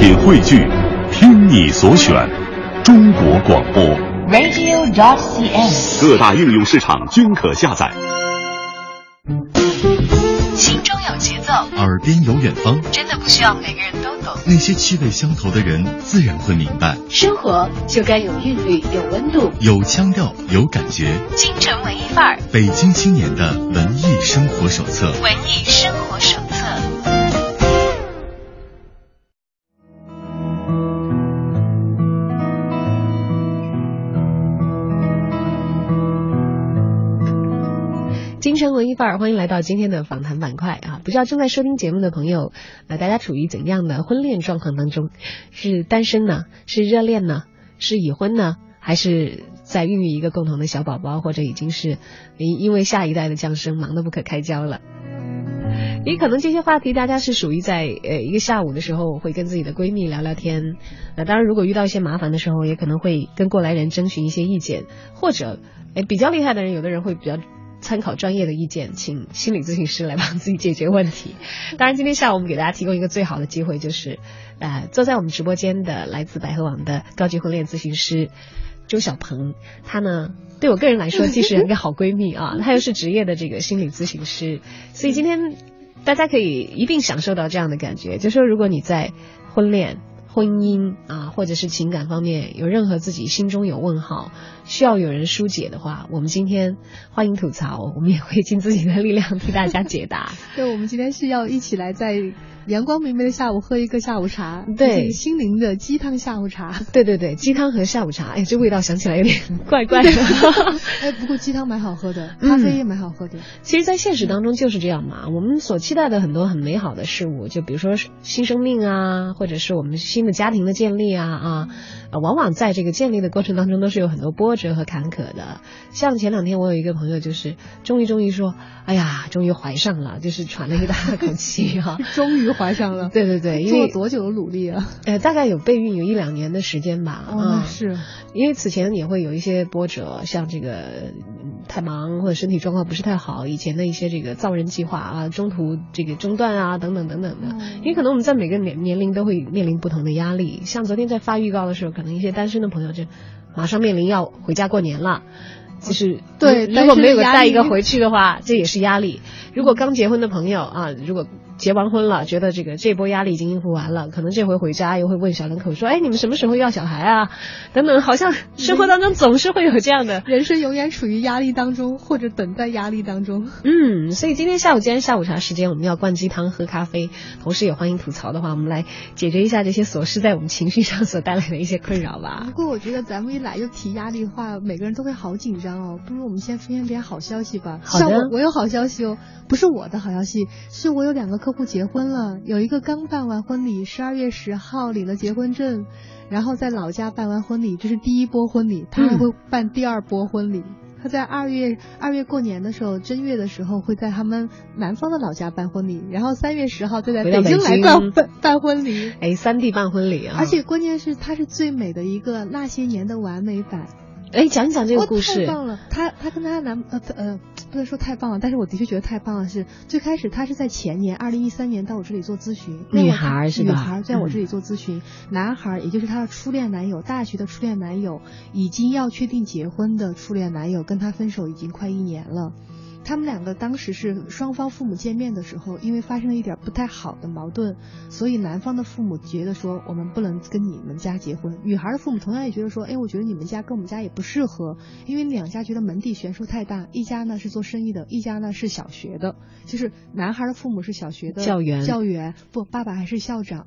品汇聚，听你所选，中国广播。radio.dot.cn，。各大应用市场均可下载。心中有节奏，耳边有远方，真的不需要每个人都懂。那些气味相投的人自然会明白。生活就该有韵律，有温度，有腔调，有感觉。京城文艺范儿，北京青年的文艺生活手册。文艺生活手文艺范儿，欢迎来到今天的访谈板块啊！不知道正在收听节目的朋友，呃，大家处于怎样的婚恋状况当中？是单身呢？是热恋呢？是已婚呢？还是在孕育一个共同的小宝宝？或者已经是因因为下一代的降生忙得不可开交了？也可能这些话题大家是属于在呃一个下午的时候会跟自己的闺蜜聊聊天，呃，当然如果遇到一些麻烦的时候，也可能会跟过来人征询一些意见，或者哎比较厉害的人，有的人会比较。参考专业的意见，请心理咨询师来帮自己解决问题。当然，今天下午我们给大家提供一个最好的机会，就是呃，坐在我们直播间的来自百合网的高级婚恋咨询师周小鹏，他呢对我个人来说既是一个好闺蜜啊，他又是职业的这个心理咨询师，所以今天大家可以一并享受到这样的感觉，就说如果你在婚恋。婚姻啊，或者是情感方面有任何自己心中有问号，需要有人疏解的话，我们今天欢迎吐槽，我们也会尽自己的力量替大家解答。对，我们今天是要一起来在阳光明媚的下午喝一个下午茶，对，心灵的鸡汤下午茶。对对对，鸡汤和下午茶，哎，这味道想起来有点怪怪的。哎，不过鸡汤蛮好喝的，咖啡也蛮好喝的。嗯、其实，在现实当中就是这样嘛，我们所期待的很多很美好的事物，就比如说新生命啊，或者是我们新的家庭的建立啊啊，呃，往往在这个建立的过程当中都是有很多波折和坎坷的。像前两天我有一个朋友，就是终于终于说，哎呀，终于怀上了，就是喘了一大口气哈、啊，终于怀上了。对对对，因为多久的努力啊？呃，大概有备孕有一两年的时间吧。哦，那是。因为此前也会有一些波折，像这个太忙或者身体状况不是太好，以前的一些这个造人计划啊，中途这个中断啊，等等等等的。嗯、因为可能我们在每个年年龄都会面临不同的压力。像昨天在发预告的时候，可能一些单身的朋友就马上面临要回家过年了。就是对，如果没有带一个回去的话，这也是压力。如果刚结婚的朋友啊，如果结完婚了，觉得这个这波压力已经应付完了，可能这回回家又会问小两口说：“哎，你们什么时候要小孩啊？”等等，好像生活当中总是会有这样的，人生永远处于压力当中或者等待压力当中。嗯，所以今天下午今天下午茶时间，我们要灌鸡汤喝咖啡，同时也欢迎吐槽的话，我们来解决一下这些琐事在我们情绪上所带来的一些困扰吧。不过我觉得咱们一来就提压力的话，每个人都会好紧张哦。不如我们先分享点好消息吧。好的，我我有好消息哦，不是我的好消息，是我有两个客户结婚了。有一个刚办完婚礼，十二月十号领了结婚证，然后在老家办完婚礼，这是第一波婚礼，他还会办第二波婚礼。他在二月二月过年的时候，正月的时候会在他们南方的老家办婚礼，然后三月十号就在北京来办办办婚礼。哎，三地办婚礼啊！而且关键是它是最美的一个那些年的完美版。哎，讲一讲这个故事。太棒了！她她跟她男呃呃，不能说太棒了，但是我的确觉得太棒了。是最开始她是在前年二零一三年到我这里做咨询，女孩是吧？女孩在我这里做咨询，嗯、男孩也就是她的初恋男友，大学的初恋男友，已经要确定结婚的初恋男友，跟她分手已经快一年了。他们两个当时是双方父母见面的时候，因为发生了一点不太好的矛盾，所以男方的父母觉得说我们不能跟你们家结婚。女孩的父母同样也觉得说，哎，我觉得你们家跟我们家也不适合，因为两家觉得门第悬殊太大，一家呢是做生意的，一家呢是小学的，就是男孩的父母是小学的教员，教员不，爸爸还是校长。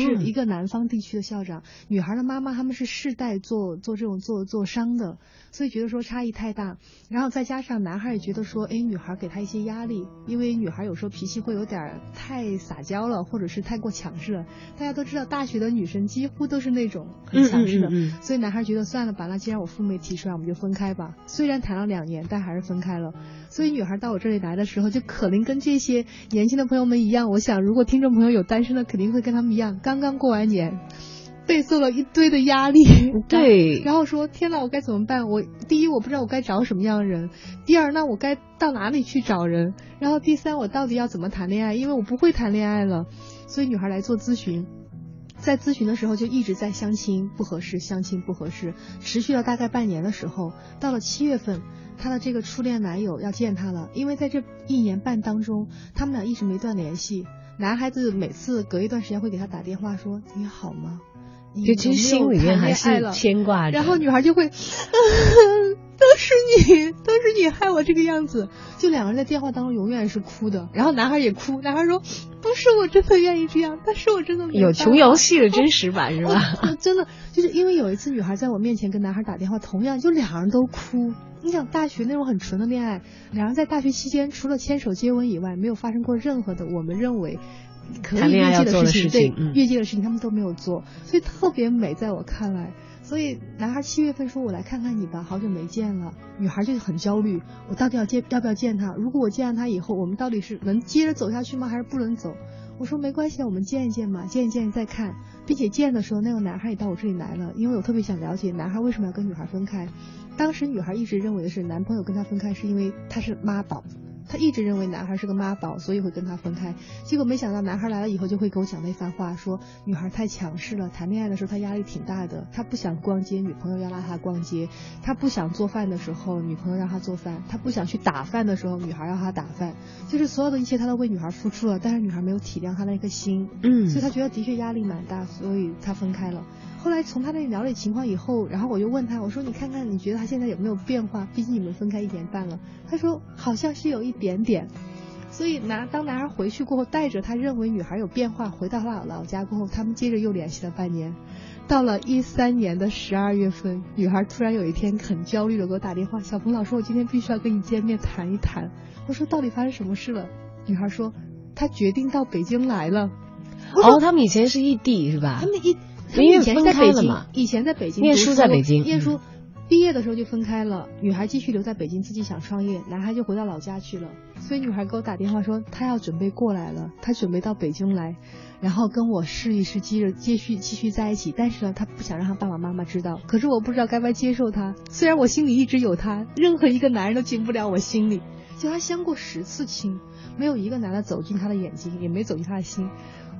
是一个南方地区的校长，女孩的妈妈他们是世代做做这种做做商的，所以觉得说差异太大。然后再加上男孩也觉得说，哎，女孩给他一些压力，因为女孩有时候脾气会有点太撒娇了，或者是太过强势了。大家都知道，大学的女生几乎都是那种很强势的，所以男孩觉得算了吧，那既然我父母也提出来，我们就分开吧。虽然谈了两年，但还是分开了。所以女孩到我这里来的时候，就可能跟这些年轻的朋友们一样。我想，如果听众朋友有单身的，肯定会跟他们一样。刚刚过完年，背受了一堆的压力，对，然后说天呐，我该怎么办？我第一我不知道我该找什么样的人，第二那我该到哪里去找人？然后第三我到底要怎么谈恋爱？因为我不会谈恋爱了，所以女孩来做咨询。在咨询的时候就一直在相亲不合适，相亲不合适，持续了大概半年的时候，到了七月份，她的这个初恋男友要见她了，因为在这一年半当中，他们俩一直没断联系。男孩子每次隔一段时间会给她打电话说：“你好吗？”你就其实心里面还是牵挂着。然后女孩就会。都是你，都是你害我这个样子。就两个人在电话当中永远是哭的，然后男孩也哭。男孩说：“不是我真的愿意这样，但是我真的没有穷游戏的真实版是吧？真的就是因为有一次女孩在我面前跟男孩打电话，同样就两人都哭。你想大学那种很纯的恋爱，两人在大学期间除了牵手接吻以外，没有发生过任何的我们认为可以越界的事情，对越界的事情他们都没有做，所以特别美，在我看来。所以男孩七月份说：“我来看看你吧，好久没见了。”女孩就很焦虑，我到底要见要不要见他？如果我见了他以后，我们到底是能接着走下去吗？还是不能走？我说没关系，我们见一见嘛，见一见再看。并且见的时候，那个男孩也到我这里来了，因为我特别想了解男孩为什么要跟女孩分开。当时女孩一直认为的是男朋友跟她分开是因为他是妈宝。他一直认为男孩是个妈宝，所以会跟他分开。结果没想到男孩来了以后，就会给我讲那番话，说女孩太强势了，谈恋爱的时候他压力挺大的。他不想逛街，女朋友要拉他逛街；他不想做饭的时候，女朋友让他做饭；他不想去打饭的时候，女孩让他打饭。就是所有的一切他都为女孩付出了，但是女孩没有体谅他那颗心。嗯，所以他觉得的确压力蛮大，所以他分开了。后来从他那里了解情况以后，然后我就问他，我说你看看你觉得他现在有没有变化？毕竟你们分开一年半了。他说好像是有一点点。所以男当男孩回去过后，带着他认为女孩有变化回到了老家过后，他们接着又联系了半年。到了一三年的十二月份，女孩突然有一天很焦虑的给我打电话：“小鹏老师，我今天必须要跟你见面谈一谈。”我说到底发生什么事了？女孩说她决定到北京来了。哦，他们以前是异地是吧？他们一。以前在北京，以前在北京念书，在北京念书，毕业的时候就分开了。女孩继续留在北京，自己想创业，男孩就回到老家去了。所以女孩给我打电话说，她要准备过来了，她准备到北京来，然后跟我试一试，接着继续继续在一起。但是呢，她不想让她爸爸妈妈知道。可是我不知道该不该接受她，虽然我心里一直有她，任何一个男人都进不了我心里。就她相过十次亲，没有一个男的走进她的眼睛，也没走进她的心。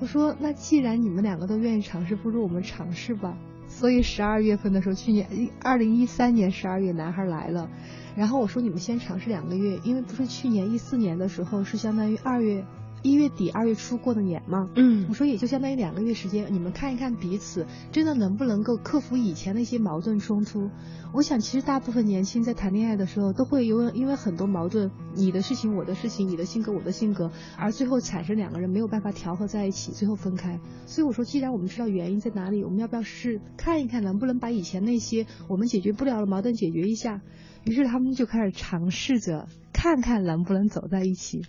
我说，那既然你们两个都愿意尝试，不如我们尝试吧。所以十二月份的时候，去年二零一三年十二月，男孩来了，然后我说你们先尝试两个月，因为不是去年一四年的时候是相当于二月。一月底二月初过的年嘛，嗯，我说也就相当于两个月时间，你们看一看彼此真的能不能够克服以前的一些矛盾冲突。我想其实大部分年轻在谈恋爱的时候都会有因为很多矛盾，你的事情我的事情，你的性格我的性格，而最后产生两个人没有办法调和在一起，最后分开。所以我说，既然我们知道原因在哪里，我们要不要试看一看能不能把以前那些我们解决不了的矛盾解决一下？于是他们就开始尝试着看看能不能走在一起。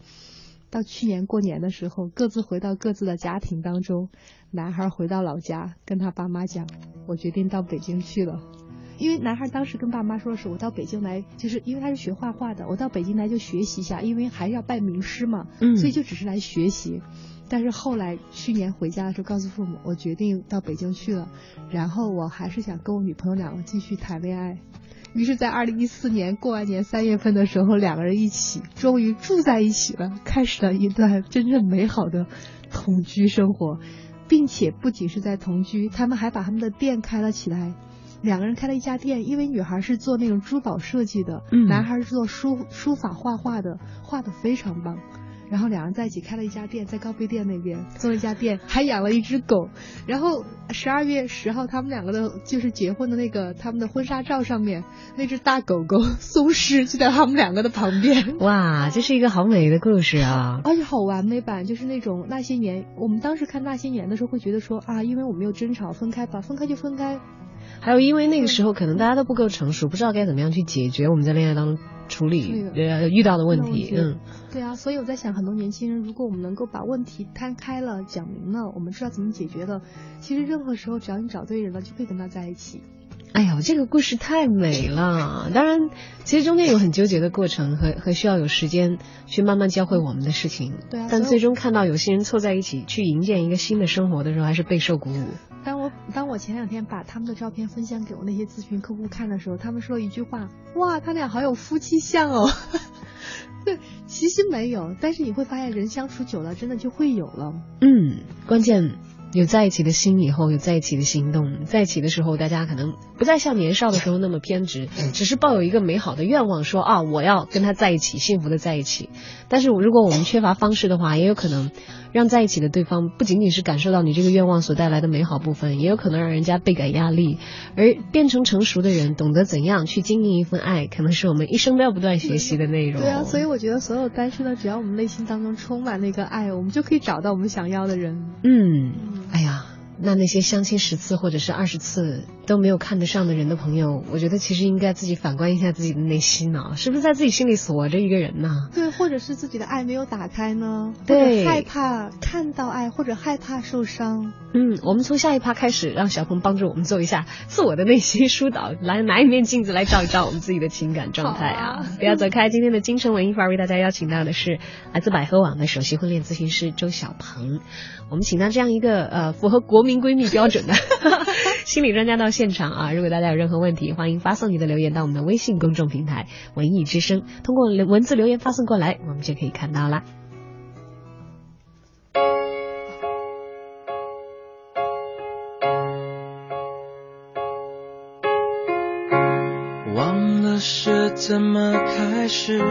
到去年过年的时候，各自回到各自的家庭当中。男孩回到老家，跟他爸妈讲：“我决定到北京去了。”因为男孩当时跟爸妈说的是：“我到北京来，就是因为他是学画画的，我到北京来就学习一下，因为还要拜名师嘛，所以就只是来学习。”但是后来去年回家的时候，告诉父母：“我决定到北京去了。”然后我还是想跟我女朋友两个继续谈恋爱。于是，在二零一四年过完年三月份的时候，两个人一起终于住在一起了，开始了一段真正美好的同居生活，并且不仅是在同居，他们还把他们的店开了起来。两个人开了一家店，因为女孩是做那种珠宝设计的，男孩是做书书法画画的，画的非常棒。然后两人在一起开了一家店，在高碑店那边做了一家店，还养了一只狗。然后十二月十号，他们两个的就是结婚的那个他们的婚纱照上面，那只大狗狗松狮就在他们两个的旁边。哇，这是一个好美的故事啊！而且好完美版，就是那种那些年，我们当时看那些年的时候，会觉得说啊，因为我们有争吵，分开吧，分开就分开。还有，因为那个时候可能大家都不够成熟，不知道该怎么样去解决我们在恋爱当中处理呃遇到的问题。嗯，对啊，所以我在想，很多年轻人，如果我们能够把问题摊开了、讲明了，我们知道怎么解决的，其实任何时候只要你找对人了，就可以跟他在一起。哎呦，这个故事太美了！当然，其实中间有很纠结的过程和和需要有时间去慢慢教会我们的事情。对啊。但最终看到有些人凑在一起去营建一个新的生活的时候，还是备受鼓舞。当我前两天把他们的照片分享给我那些咨询客户看的时候，他们说了一句话：“哇，他俩好有夫妻相哦。”对，其实没有，但是你会发现人相处久了，真的就会有了。嗯，关键。有在一起的心以后，有在一起的行动，在一起的时候，大家可能不再像年少的时候那么偏执，只是抱有一个美好的愿望，说啊，我要跟他在一起，幸福的在一起。但是如果我们缺乏方式的话，也有可能让在一起的对方不仅仅是感受到你这个愿望所带来的美好部分，也有可能让人家倍感压力。而变成成熟的人，懂得怎样去经营一份爱，可能是我们一生都要不断学习的内容。对啊，所以我觉得所有单身的，只要我们内心当中充满那个爱，我们就可以找到我们想要的人。嗯，哎呀。那那些相亲十次或者是二十次都没有看得上的人的朋友，我觉得其实应该自己反观一下自己的内心呢，是不是在自己心里锁着一个人呢？对，或者是自己的爱没有打开呢？对，害怕看到爱，或者害怕受伤。嗯，我们从下一趴开始，让小鹏帮助我们做一下自我的内心疏导，来拿一面镜子来照一照我们自己的情感状态啊！不要走开，今天的京城文艺范儿为大家邀请到的是来自百合网的首席婚恋咨询师周小鹏。我们请到这样一个呃符合国民闺蜜标准的 心理专家到现场啊！如果大家有任何问题，欢迎发送你的留言到我们的微信公众平台“文艺之声”，通过文字留言发送过来，我们就可以看到啦。忘了是怎么开始，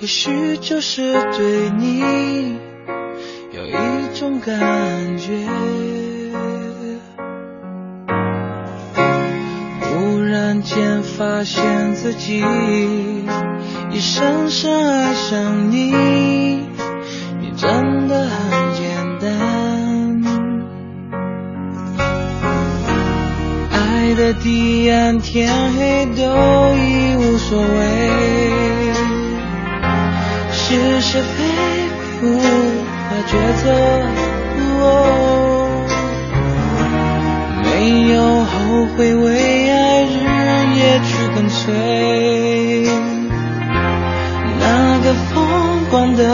也许就是对你。种感觉，忽然间发现自己已深深爱上你，你真的很简单。爱的地暗天黑都已无所谓，抉择，没有后悔，为爱日夜去跟随。那个疯狂的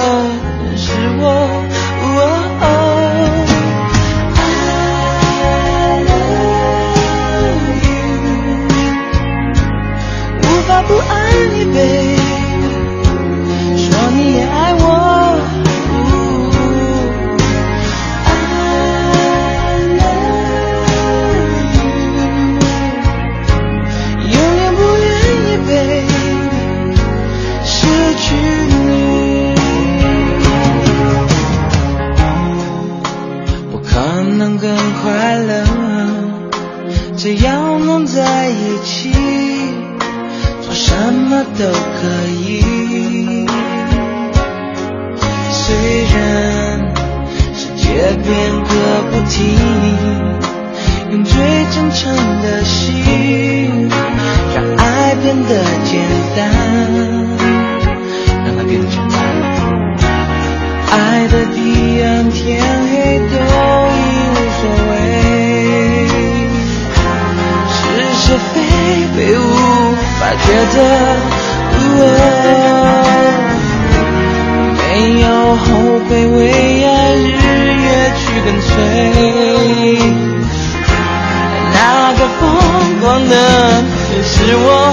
能更快乐只要能在一起，做什么都可以。虽然世界变个不停，用最真诚的心，让爱变得简单，让它变得简单。爱的无法抉择，没有后悔，为爱日夜去跟随。那个疯狂的是我。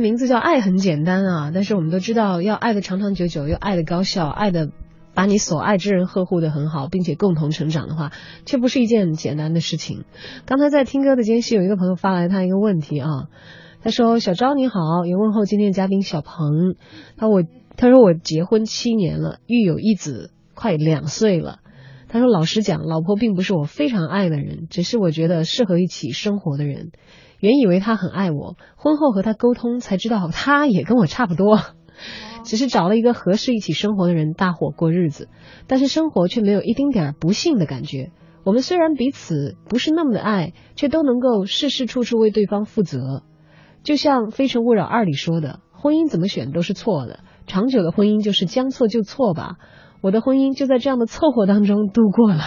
名字叫《爱很简单》啊，但是我们都知道，要爱的长长久久，又爱的高效，爱的把你所爱之人呵护的很好，并且共同成长的话，却不是一件简单的事情。刚才在听歌的间隙，有一个朋友发来他一个问题啊，他说：“小昭你好，也问候今天的嘉宾小鹏。他我他说我结婚七年了，育有一子，快两岁了。他说老实讲，老婆并不是我非常爱的人，只是我觉得适合一起生活的人。”原以为他很爱我，婚后和他沟通才知道他也跟我差不多，只是找了一个合适一起生活的人，搭伙过日子。但是生活却没有一丁点儿不幸的感觉。我们虽然彼此不是那么的爱，却都能够事事处处为对方负责。就像《非诚勿扰二》里说的，婚姻怎么选都是错的，长久的婚姻就是将错就错吧。我的婚姻就在这样的凑合当中度过了。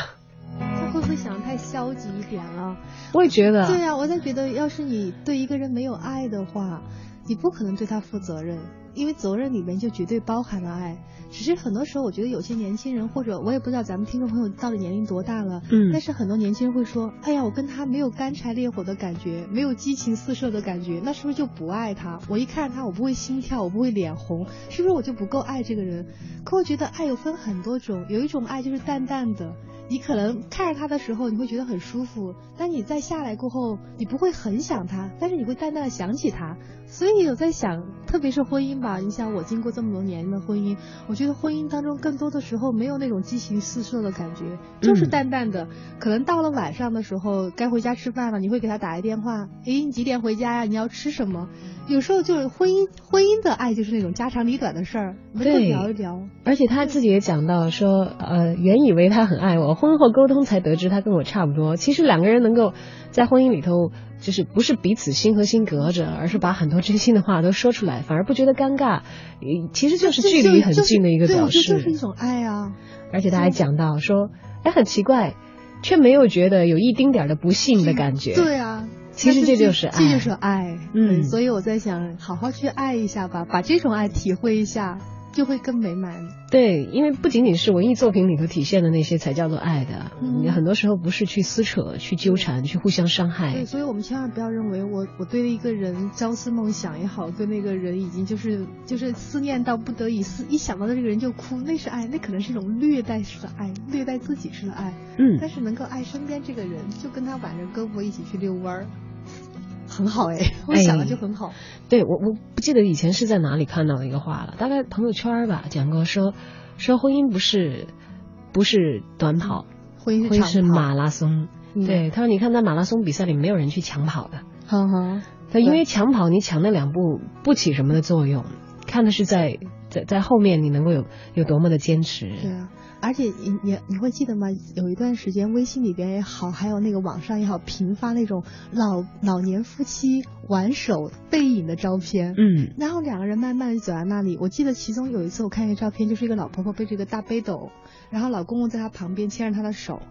他会不会想的太消极一点了？我也觉得，对呀、我在觉得，要是你对一个人没有爱的话，你不可能对他负责任，因为责任里面就绝对包含了爱。只是很多时候，我觉得有些年轻人，或者我也不知道咱们听众朋友到底年龄多大了，嗯但是很多年轻人会说，哎呀，我跟他没有干柴烈火的感觉，没有激情四射的感觉，那是不是就不爱他？我一看他，我不会心跳，我不会脸红，是不是我就不够爱这个人？可我觉得爱有分很多种，有一种爱就是淡淡的。你可能看着他的时候，你会觉得很舒服，但你再下来过后，你不会很想他，但是你会淡淡的想起他。所以有在想，特别是婚姻吧，你想我经过这么多年的婚姻，我觉得婚姻当中更多的时候没有那种激情四射的感觉，就是嗯淡淡的。可能到了晚上的时候，该回家吃饭了，你会给他打一电话，诶，你几点回家呀？你要吃什么？有时候就是婚姻，婚姻的爱就是那种家长里短的事儿，我们就对聊一聊。而且他自己也讲到说，呃，原以为他很爱我，婚后沟通才得知他跟我差不多。其实两个人能够在婚姻里头，就是不是彼此心和心隔着，而是把很多真心的话都说出来，反而不觉得尴尬，呃其实就是距离很近的一个对，表示。就是一种爱啊。而且他还讲到说，哎，很奇怪，却没有觉得有一丁点的不幸的感觉。对啊，其实这就是爱这就是爱。嗯所以我在想，好好去爱一下吧，把这种爱体会一下，就会更美满。对，因为不仅仅是文艺作品里头体现的那些才叫做爱的，嗯你很多时候不是去撕扯、去纠缠、去互相伤害对，。所以我们千万不要认为我我对一个人朝思梦想也好，对那个人已经就是就是思念到不得已，思一想到这个人就哭，那是爱，那可能是一种虐待式的爱，虐待自己式的爱。嗯但是能够爱身边这个人，就跟他挽着胳膊一起去遛弯儿，很好哎，我想的就很好。对我我不记得以前是在哪里看到的一个话了，大概朋友圈吧，讲过说说婚姻不是不是短跑，婚姻是马拉松。嗯。对，他说你看在马拉松比赛里没有人去抢跑的，哈哈，他因为抢跑你抢那两步不起什么的作用，看的是在在在后面你能够有有多么的坚持。对啊，而且你你你会记得吗？有一段时间微信里边也好，还有那个网上也好，频发那种老老年夫妻挽手背影的照片。嗯然后两个人慢慢的走在那里，我记得其中有一次我看一个照片，就是一个老婆婆背着一个大背斗，然后老公公在她旁边牵着她的手，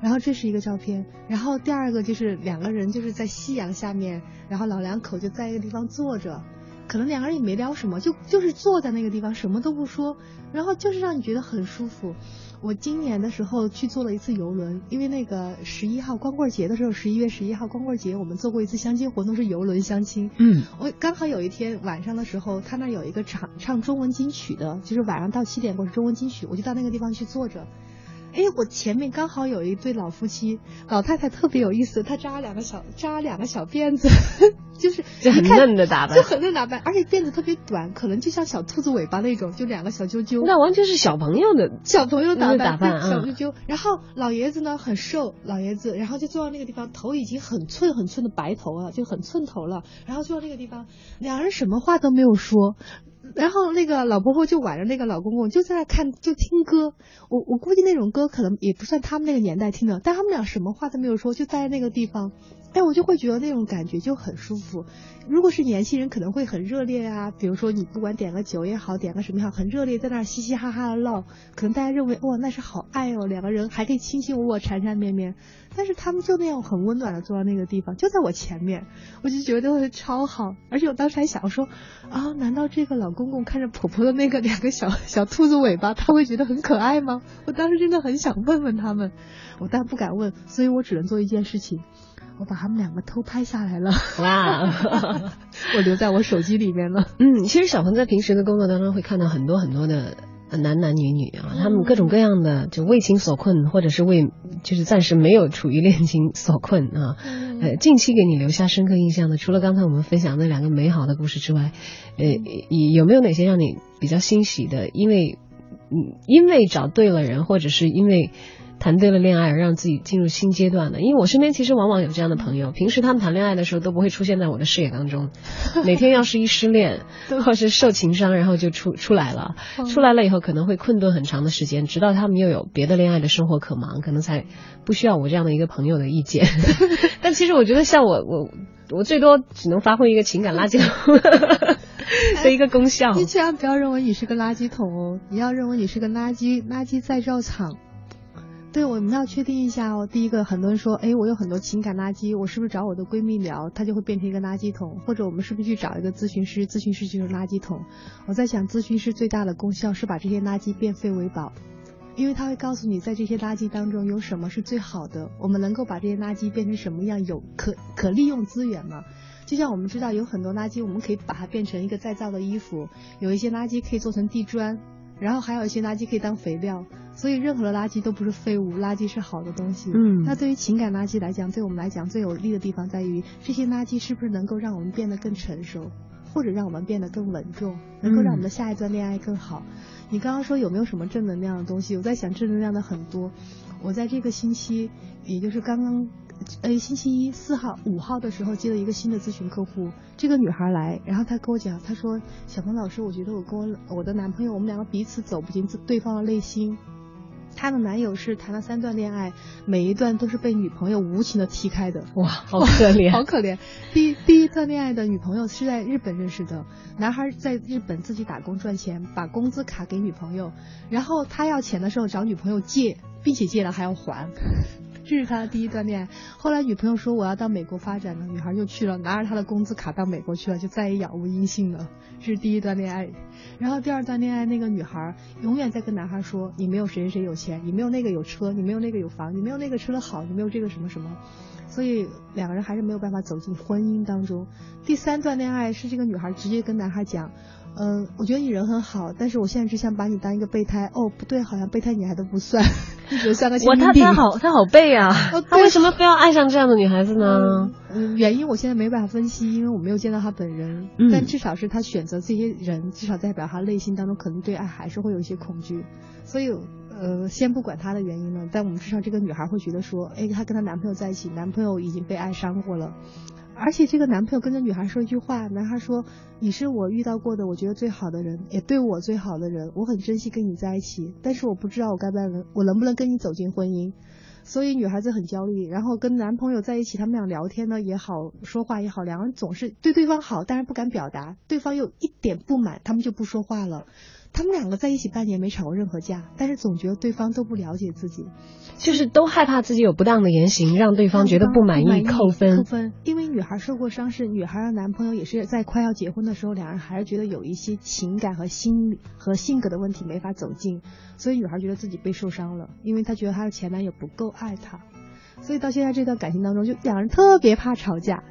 然后这是一个照片，然后第二个就是两个人就是在夕阳下面，然后老两口就在一个地方坐着，可能两个人也没聊什么，就就是坐在那个地方什么都不说，然后就是让你觉得很舒服。我今年的时候去坐了一次游轮，因为那个十一号光棍节的时候，十一月十一号光棍节，我们做过一次相亲活动，是游轮相亲。嗯我刚好有一天晚上的时候，他那儿有一个唱唱中文金曲的，就是晚上到七点过是中文金曲，我就到那个地方去坐着。哎，我前面刚好有一对老夫妻，老太太特别有意思，她扎两个小扎两个小辫子，就是就很嫩的打扮就很嫩打扮，而且辫子特别短，可能就像小兔子尾巴那种，就两个小揪揪。那完全是小朋友的小朋友打扮，打扮对小嗯啾啾。然后老爷子呢很瘦，老爷子，然后就坐到那个地方，头已经很寸很寸的白头了，就很寸头了。然后坐到那个地方，两人什么话都没有说。然后那个老婆婆就挽着那个老公公就在那看，就听歌。我我估计那种歌可能也不算他们那个年代听的，但他们俩什么话都没有说，就在那个地方。哎，我就会觉得那种感觉就很舒服。如果是年轻人，可能会很热烈啊，比如说你不管点个酒也好，点个什么也好，很热烈，在那儿嘻嘻哈哈的唠，可能大家认为哇那是好爱哦，两个人还可以卿卿我我、缠缠绵绵。但是他们就那样很温暖的坐在那个地方，就在我前面，我就觉得超好。而且我当时还想说，啊，难道这个老公公看着婆婆的那个两个小小兔子尾巴，他会觉得很可爱吗？我当时真的很想问问他们，我但不敢问，所以我只能做一件事情。我把他们两个偷拍下来了，哇，我留在我手机里面了。嗯，其实小鹏在平时的工作当中会看到很多很多的男男女女啊，他们各种各样的就为情所困，或者是为就是暂时没有处于恋情所困啊。呃，近期给你留下深刻印象的，除了刚才我们分享那两个美好的故事之外，呃，有没有哪些让你比较欣喜的？因为嗯，因为找对了人，或者是因为。谈对了恋爱而让自己进入新阶段的，因为我身边其实往往有这样的朋友，平时他们谈恋爱的时候都不会出现在我的视野当中，每天要是一失恋 或是受情伤，然后就出出来了，出来了以后可能会困顿很长的时间，直到他们又有别的恋爱的生活可忙，可能才不需要我这样的一个朋友的意见。但其实我觉得像我我我最多只能发挥一个情感垃圾桶。的一个功效。你千万不要认为你是个垃圾桶哦，你要认为你是个垃圾垃圾再造厂。对，我们要确定一下哦。第一个，很多人说，哎，我有很多情感垃圾，我是不是找我的闺蜜聊，她就会变成一个垃圾桶？或者我们是不是去找一个咨询师，咨询师就是垃圾桶？我在想，咨询师最大的功效是把这些垃圾变废为宝，因为他会告诉你，在这些垃圾当中有什么是最好的，我们能够把这些垃圾变成什么样有可可利用资源吗？就像我们知道有很多垃圾，我们可以把它变成一个再造的衣服，有一些垃圾可以做成地砖。然后还有一些垃圾可以当肥料，所以任何的垃圾都不是废物，垃圾是好的东西。嗯，那对于情感垃圾来讲，对我们来讲最有利的地方在于这些垃圾是不是能够让我们变得更成熟，或者让我们变得更稳重，能够让我们的下一段恋爱更好。你刚刚说有没有什么正能量的东西？我在想正能量的很多。我在这个星期，也就是刚刚。呃，星期一四号、五号的时候接了一个新的咨询客户，这个女孩来，然后她跟我讲，她说：“小鹏老师，我觉得我跟我我的男朋友，我们两个彼此走不进对方的内心。她的男友是谈了三段恋爱，每一段都是被女朋友无情的踢开的。哇，好可怜，好可怜。第第一段恋爱的女朋友是在日本认识的，男孩在日本自己打工赚钱，把工资卡给女朋友，然后他要钱的时候找女朋友借，并且借了还要还。”这是他的第一段恋爱，后来女朋友说我要到美国发展了，女孩就去了，拿着他的工资卡到美国去了，就再也杳无音信了。这是第一段恋爱，然后第二段恋爱那个女孩永远在跟男孩说你没有谁谁谁有钱，你没有那个有车，你没有那个有房，你没有那个吃的好，你没有这个什么什么，所以两个人还是没有办法走进婚姻当中。第三段恋爱是这个女孩直接跟男孩讲。嗯，我觉得你人很好，但是我现在只想把你当一个备胎。哦，不对，好像备胎女孩都不算，你只算个我他他好他好背啊，他为什么非要爱上这样的女孩子呢？嗯，原因我现在没办法分析，因为我没有见到他本人。嗯，但至少是他选择这些人，至少代表他内心当中可能对爱还是会有一些恐惧。所以，呃，先不管他的原因了，但我们至少这个女孩会觉得说，哎，她跟她男朋友在一起，男朋友已经被爱伤过了。而且这个男朋友跟着女孩说一句话，男孩说：“你是我遇到过的我觉得最好的人，也对我最好的人，我很珍惜跟你在一起。但是我不知道我该不该，我能不能跟你走进婚姻。”所以女孩子很焦虑，然后跟男朋友在一起，他们俩聊天呢也好，说话也好，两人总是对对方好，但是不敢表达，对方又一点不满，他们就不说话了。他们两个在一起半年没吵过任何架，但是总觉得对方都不了解自己，就是都害怕自己有不当的言行让对方觉得不满意扣分。扣分，因为女孩受过伤，是女孩的男朋友也是在快要结婚的时候，两人还是觉得有一些情感和心理和性格的问题没法走近，所以女孩觉得自己被受伤了，因为她觉得她的前男友不够爱她，所以到现在这段感情当中，就两人特别怕吵架。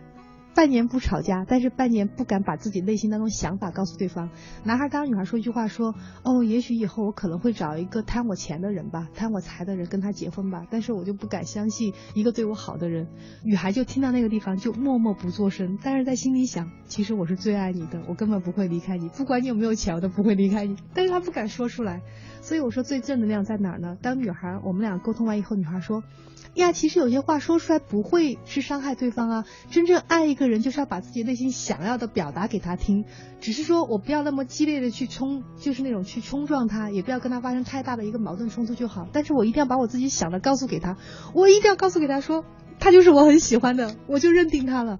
半年不吵架，但是半年不敢把自己内心当中想法告诉对方。男孩当女孩说一句话说：“哦，也许以后我可能会找一个贪我钱的人吧，贪我财的人跟他结婚吧。”但是我就不敢相信一个对我好的人。女孩就听到那个地方就默默不作声，但是在心里想：其实我是最爱你的，我根本不会离开你，不管你有没有钱，我都不会离开你。但是她不敢说出来，所以我说最正能量在哪儿呢？当女孩我们俩沟通完以后，女孩说。呀，其实有些话说出来不会是伤害对方啊。真正爱一个人，就是要把自己内心想要的表达给他听。只是说我不要那么激烈的去冲，就是那种去冲撞他，也不要跟他发生太大的一个矛盾冲突就好。但是我一定要把我自己想的告诉给他，我一定要告诉给他说，他就是我很喜欢的，我就认定他了。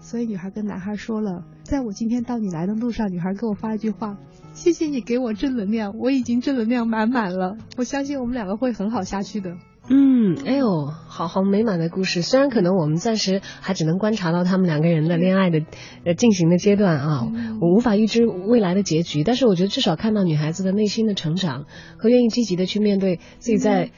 所以女孩跟男孩说了，在我今天到你来的路上，女孩给我发一句话：谢谢你给我正能量，我已经正能量满满了。我相信我们两个会很好下去的。嗯，哎呦，好好美满的故事。虽然可能我们暂时还只能观察到他们两个人的恋爱的呃进行的阶段啊，我无法预知未来的结局。但是我觉得至少看到女孩子的内心的成长和愿意积极的去面对自己在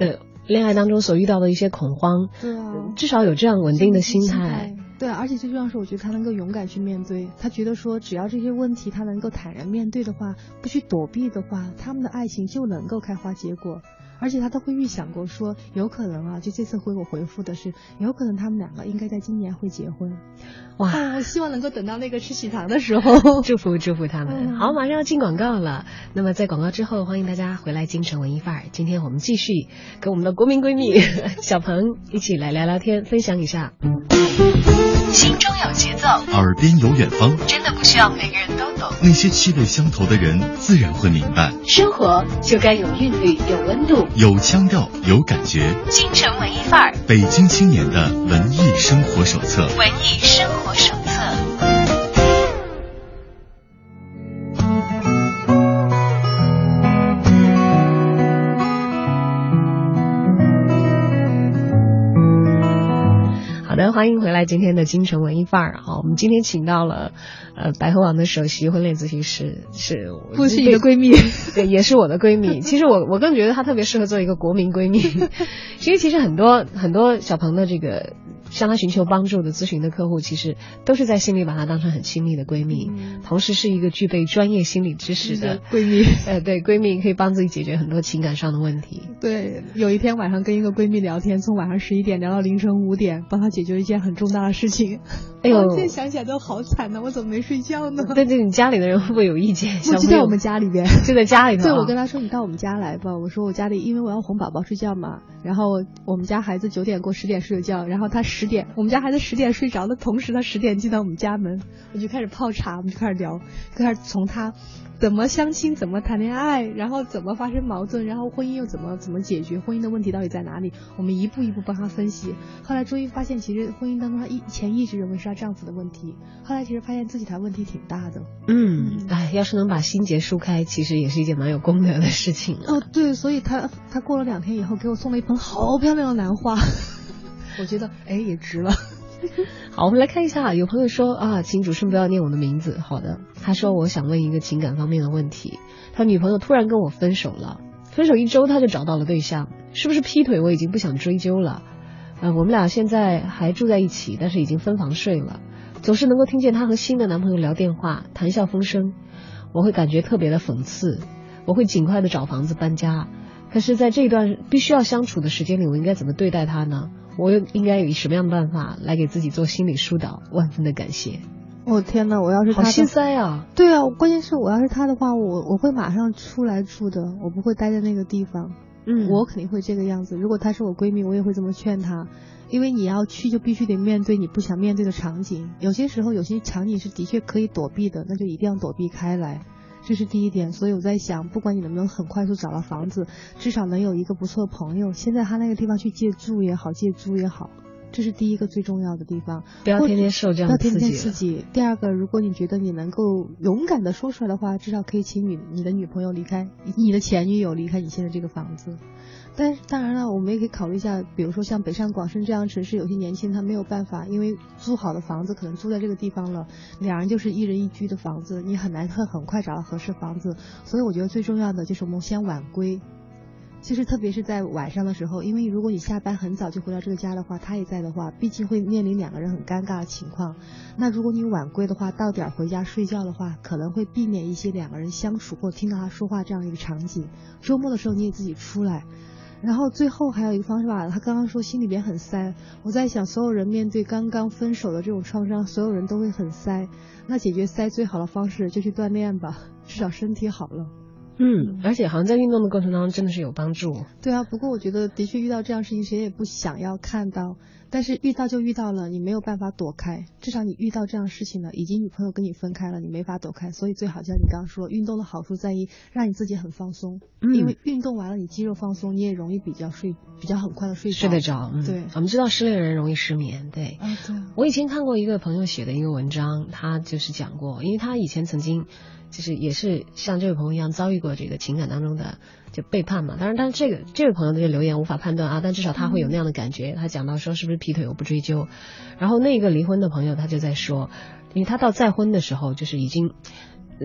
呃恋爱当中所遇到的一些恐慌，对啊，至少有这样稳定的心态。对，而且最重要是，我觉得他能够勇敢去面对。他觉得说，只要这些问题他能够坦然面对的话，不去躲避的话，他们的爱情就能够开花结果。而且他都会预想过，说有可能啊，就这次回我回复的是，有可能他们两个应该在今年会结婚。哇，我希望能够等到那个吃喜糖的时候，祝福祝福他们。好，马上要进广告了。那么在广告之后，欢迎大家回来京城文艺范儿。今天我们继续跟我们的国民闺蜜小鹏一起来聊聊天，分享一下。心中有节奏，耳边有远方，真的不需要每个人都懂。那些气味相投的人，自然会明白。生活就该有韵律，有温度，有腔调，有感觉。京城文艺范儿，北京青年的文艺生活手册。文艺生活手欢迎回来，今天的京城文艺范儿。好，我们今天请到了，呃，百合网的首席婚恋咨询师，是不是你的闺蜜？对，也是我的闺蜜。其实我我更觉得她特别适合做一个国民闺蜜，因为其实很多很多小鹏的这个。向她寻求帮助的咨询的客户，其实都是在心里把她当成很亲密的闺蜜，同时是一个具备专业心理知识的闺蜜。呃，对，闺蜜可以帮自己解决很多情感上的问题。对，有一天晚上跟一个闺蜜聊天，从晚上十一点聊到凌晨五点，帮她解决一件很重大的事情。哎呦，现在想起来都好惨呢，我怎么没睡觉呢？对对，你家里的人会不会有意见？就在我们家里边，就在家里头。对，我跟她说你到我们家来吧。我说我家里因为我要哄宝宝睡觉嘛，然后我们家孩子九点过十点睡觉，然后他十点，我们家孩子。十点睡着的同时，他十点进到我们家门，我就开始泡茶，我们就开始聊，就开始从他怎么相亲，怎么谈恋爱，然后怎么发生矛盾，然后婚姻又怎么怎么解决，婚姻的问题到底在哪里，我们一步一步帮他分析。后来终于发现，其实婚姻当中，他以前一直认为是他丈夫的问题，后来其实发现自己他问题挺大的。嗯，哎，要是能把心结疏开，其实也是一件蛮有功德的事情。哦，对，所以他他过了两天以后，给我送了一盆好漂亮的兰花，我觉得哎也值了。好，我们来看一下，有朋友说啊，请主持人不要念我的名字。好的，他说我想问一个情感方面的问题，他女朋友突然跟我分手了，分手一周他就找到了对象，是不是劈腿？我已经不想追究了。呃，我们俩现在还住在一起，但是已经分房睡了，总是能够听见他和新的男朋友聊电话，谈笑风生，我会感觉特别的讽刺，我会尽快的找房子搬家。可是，在这段必须要相处的时间里，我应该怎么对待他呢？我又应该以什么样的办法来给自己做心理疏导？万分的感谢。我天呐，我要是他，好心塞啊！对啊，关键是我要是他的话，我我会马上出来住的，我不会待在那个地方。嗯，我肯定会这个样子。如果她是我闺蜜，我也会这么劝她，因为你要去就必须得面对你不想面对的场景。有些时候，有些场景是的确可以躲避的，那就一定要躲避开来。这是第一点，所以我在想，不管你能不能很快速找到房子，至少能有一个不错的朋友，先在他那个地方去借住也好，借租也好，这是第一个最重要的地方。不要天天受这样的刺激。不要天天刺激。第二个，如果你觉得你能够勇敢的说出来的话，至少可以请你你的女朋友离开，你的前女友离开你现在这个房子。但是当然了，我们也可以考虑一下，比如说像北上广深这样城市，有些年轻人他没有办法，因为租好的房子可能租在这个地方了，两人就是一人一居的房子，你很难很很快找到合适房子。所以我觉得最重要的就是我们先晚归。其实特别是在晚上的时候，因为如果你下班很早就回到这个家的话，他也在的话，毕竟会面临两个人很尴尬的情况。那如果你晚归的话，到点回家睡觉的话，可能会避免一些两个人相处或听到他说话这样一个场景。周末的时候你也自己出来。然后最后还有一个方式吧，他刚刚说心里边很塞，我在想所有人面对刚刚分手的这种创伤，所有人都会很塞。那解决塞最好的方式就去锻炼吧，至少身体好了。嗯，而且好像在运动的过程当中真的是有帮助。对啊，不过我觉得的确遇到这样事情，谁也不想要看到。但是遇到就遇到了，你没有办法躲开。至少你遇到这样事情了，已经女朋友跟你分开了，你没法躲开。所以最好像你刚刚说，运动的好处在于让你自己很放松。嗯。因为运动完了，你肌肉放松，你也容易比较睡，比较很快的睡着。睡得着。嗯。对。我们知道失恋人容易失眠，对。我以前看过一个朋友写的一个文章，他就是讲过，因为他以前曾经，就是也是像这位朋友一样遭遇过这个情感当中的。就背叛嘛，当然，但是这个这位朋友的这留言无法判断啊，但至少他会有那样的感觉。他讲到说是不是劈腿，我不追究。然后那个离婚的朋友他就在说，因为他到再婚的时候，就是已经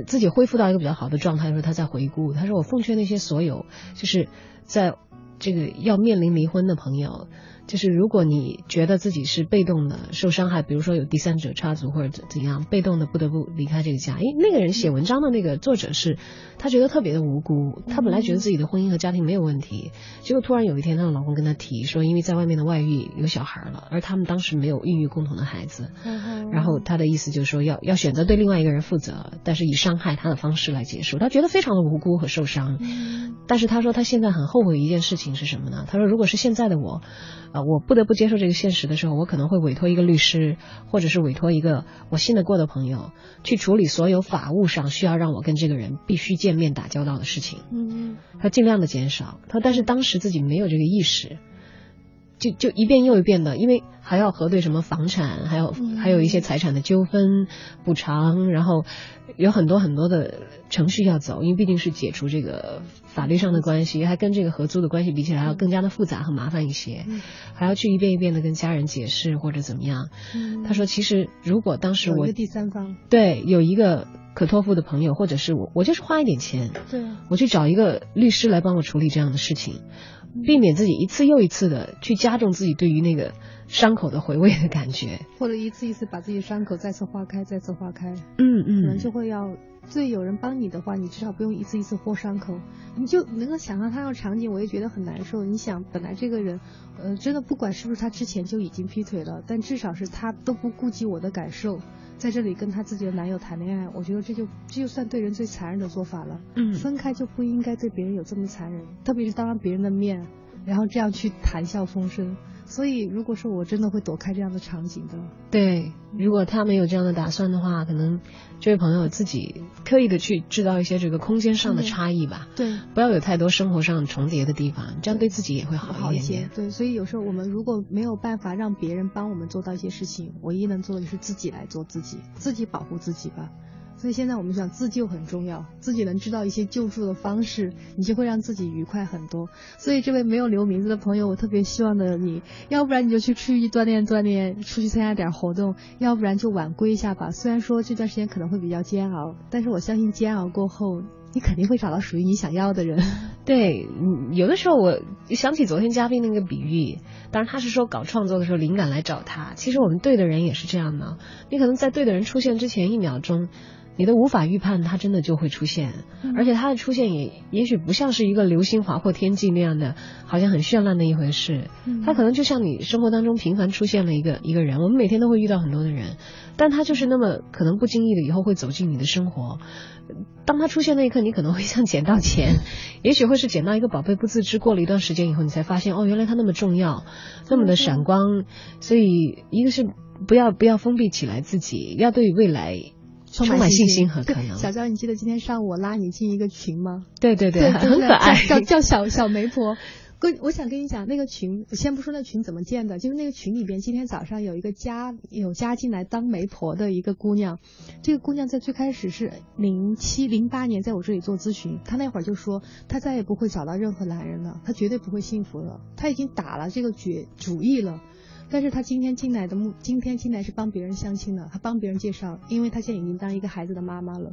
自己恢复到一个比较好的状态的时候，他在回顾，他说我奉劝那些所有就是在。这个要面临离婚的朋友。就是如果你觉得自己是被动的受伤害，比如说有第三者插足或者怎怎样，被动的不得不离开这个家。诶，那个人写文章的那个作者是，他觉得特别的无辜，他本来觉得自己的婚姻和家庭没有问题，结果突然有一天，她的老公跟她提说，因为在外面的外遇有小孩了，而他们当时没有孕育共同的孩子，然后他的意思就是说要要选择对另外一个人负责，但是以伤害他的方式来结束，他觉得非常的无辜和受伤。但是他说他现在很后悔一件事情是什么呢？他说如果是现在的我。啊，我不得不接受这个现实的时候，我可能会委托一个律师，或者是委托一个我信得过的朋友，去处理所有法务上需要让我跟这个人必须见面打交道的事情。嗯，他尽量的减少。他但是当时自己没有这个意识，就就一遍又一遍的，因为还要核对什么房产，还有还有一些财产的纠纷补偿，然后。有很多很多的程序要走，因为毕竟是解除这个法律上的关系，还跟这个合租的关系比起来要更加的复杂和麻烦一些，还要去一遍一遍的跟家人解释或者怎么样。他说，其实如果当时我第三方对有一个可托付的朋友，或者是我，我就是花一点钱，对，我去找一个律师来帮我处理这样的事情，避免自己一次又一次的去加重自己对于那个。伤口的回味的感觉，或者一次一次把自己伤口再次化开，再次化开。嗯嗯，可能就会要，所以有人帮你的话，你至少不用一次一次豁伤口。你就能够想到他的场景，我也觉得很难受。你想，本来这个人，呃，真的不管是不是他之前就已经劈腿了，但至少是他都不顾及我的感受，在这里跟他自己的男友谈恋爱，我觉得这就这就算对人最残忍的做法了。嗯，分开就不应该对别人有这么残忍，特别是当着别人的面，然后这样去谈笑风生。所以，如果说我真的会躲开这样的场景的，对，如果他没有这样的打算的话，可能这位朋友自己刻意的去制造一些这个空间上的差异吧，对，不要有太多生活上重叠的地方，这样对自己也会好一些。对，所以有时候我们如果没有办法让别人帮我们做到一些事情，唯一能做的就是自己来做自己，自己保护自己吧。所以现在我们讲自救很重要，自己能知道一些救助的方式，你就会让自己愉快很多。所以这位没有留名字的朋友，我特别希望的你，要不然你就去出去锻炼锻炼，出去参加点活动，要不然就晚归一下吧。虽然说这段时间可能会比较煎熬，但是我相信煎熬过后，你肯定会找到属于你想要的人。对，有的时候我想起昨天嘉宾那个比喻，当然他是说搞创作的时候灵感来找他，其实我们对的人也是这样的，你可能在对的人出现之前一秒钟。你都无法预判它真的就会出现，而且它的出现也也许不像是一个流星划破天际那样的，好像很绚烂的一回事。它可能就像你生活当中频繁出现了一个一个人，我们每天都会遇到很多的人，但他就是那么可能不经意的以后会走进你的生活。当他出现那一刻，你可能会像捡到钱，也许会是捡到一个宝贝不自知。过了一段时间以后，你才发现哦，原来他那么重要，那么的闪光。所以一个是不要不要封闭起来自己，要对未来。充满信心和可能。小娇，你记得今天上午我拉你进一个群吗？对对对，很可爱，叫叫小小媒婆。跟我想跟你讲，那个群，先不说那群怎么建的，就是那个群里边，今天早上有一个加有加进来当媒婆的一个姑娘。这个姑娘在最开始是零七零八年在我这里做咨询，她那会儿就说她再也不会找到任何男人了，她绝对不会幸福了，她已经打了这个决主意了。但是他今天进来的目，今天进来是帮别人相亲的，他帮别人介绍，因为他现在已经当一个孩子的妈妈了。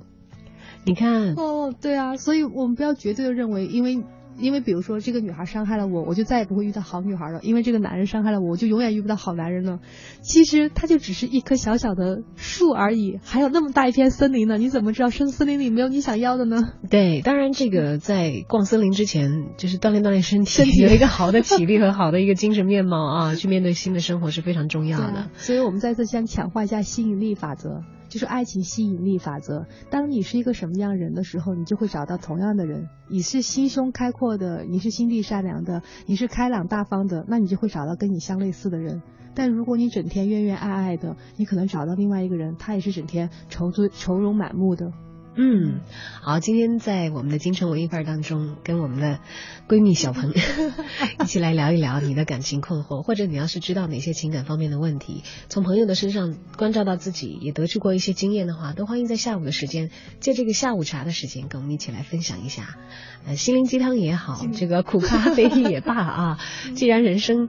你看，哦，对啊，所以我们不要绝对的认为，因为。因为比如说这个女孩伤害了我，我就再也不会遇到好女孩了。因为这个男人伤害了我，我就永远遇不到好男人了。其实它就只是一棵小小的树而已，还有那么大一片森林呢。你怎么知道森森林里没有你想要的呢？对，当然这个在逛森林之前，就是锻炼锻炼身体，身体有一个好的体力和好的一个精神面貌啊，去面对新的生活是非常重要的。所以我们再次先强化一下吸引力法则。就是爱情吸引力法则。当你是一个什么样人的时候，你就会找到同样的人。你是心胸开阔的，你是心地善良的，你是开朗大方的，那你就会找到跟你相类似的人。但如果你整天怨怨爱爱的，你可能找到另外一个人，他也是整天愁醉愁容满目的。嗯，好，今天在我们的京城文艺范儿当中，跟我们的闺蜜小鹏 一起来聊一聊你的感情困惑，或者你要是知道哪些情感方面的问题，从朋友的身上关照到自己，也得知过一些经验的话，都欢迎在下午的时间，借这个下午茶的时间，跟我们一起来分享一下。呃，心灵鸡汤也好，这个苦咖啡也罢啊，既然人生。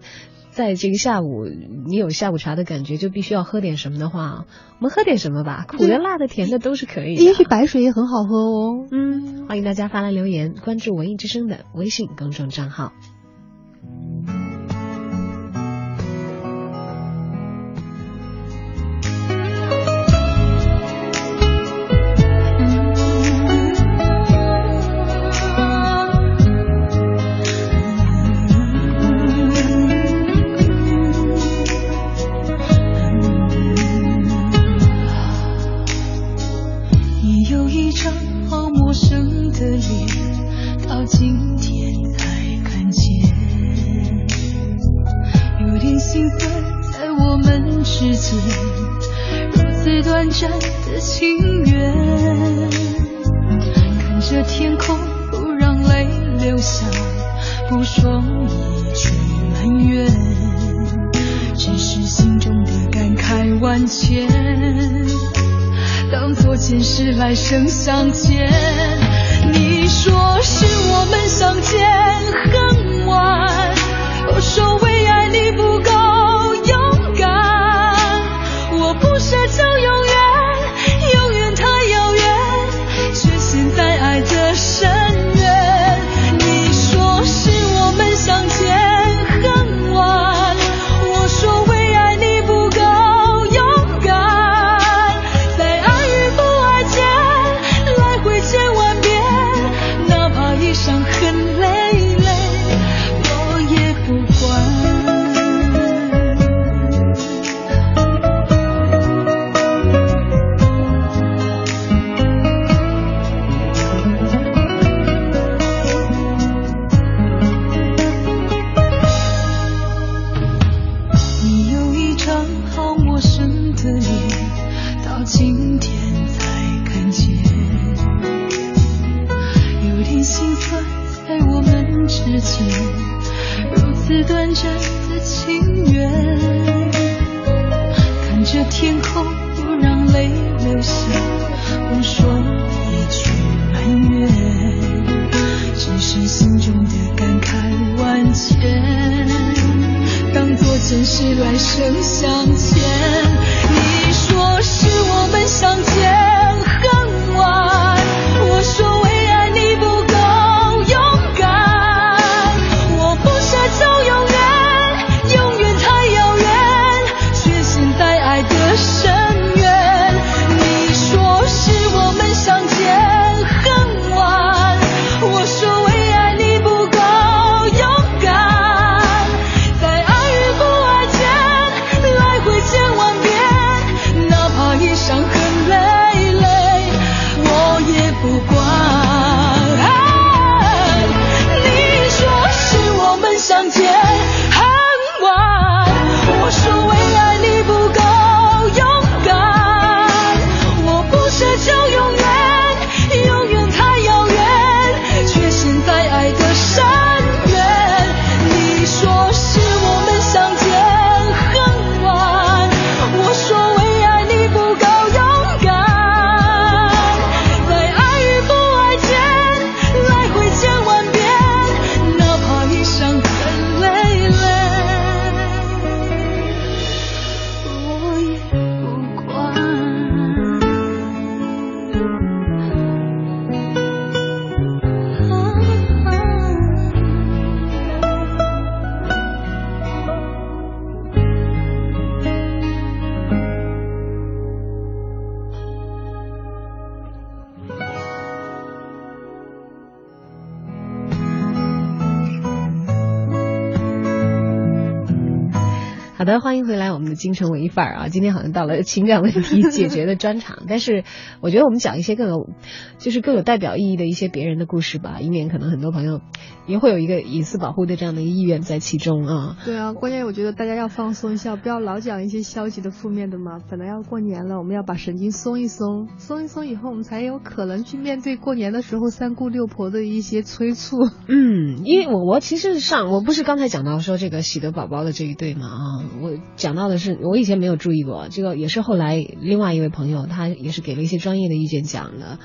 在这个下午，你有下午茶的感觉，就必须要喝点什么的话，我们喝点什么吧，苦的、辣的、甜的都是可以的。也许白水也很好喝哦。嗯，欢迎大家发来留言，关注文艺之声的微信公众账号。前世来生好的，欢迎回来，我们的京城文艺范儿啊！今天好像到了情感问题解决的专场，但是我觉得我们讲一些更有，就是更有代表意义的一些别人的故事吧，以免可能很多朋友也会有一个隐私保护的这样的一个意愿在其中啊。对啊，关键我觉得大家要放松一下，不要老讲一些消极的、负面的嘛。本来要过年了，我们要把神经松一松，松一松以后，我们才有可能去面对过年的时候三姑六婆的一些催促。嗯，因为我我其实上我不是刚才讲到说这个喜得宝宝的这一对嘛啊，我讲到的是我以前没有注意过，这个也是后来另外一位朋友他也是给了一些专业的意见讲的。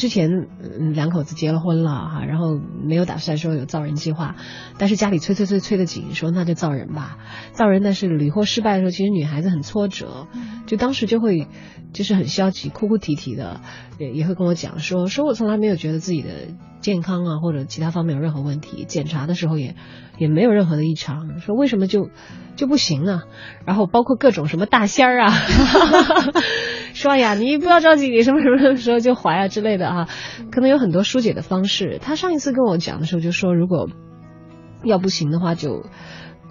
之前嗯两口子结了婚了哈，然后没有打算说有造人计划，但是家里催催催催得紧，说那就造人吧。造人但是屡获失败的时候，其实女孩子很挫折，就当时就会就是很消极，哭哭啼啼的，也也会跟我讲说说我从来没有觉得自己的健康啊或者其他方面有任何问题，检查的时候也也没有任何的异常，说为什么就就不行啊？然后包括各种什么大仙儿啊，说哎呀你不要着急，你什么什么时候就怀啊之类的啊，可能有很多疏解的方式。他上一次跟我讲的时候就说，如果要不行的话就。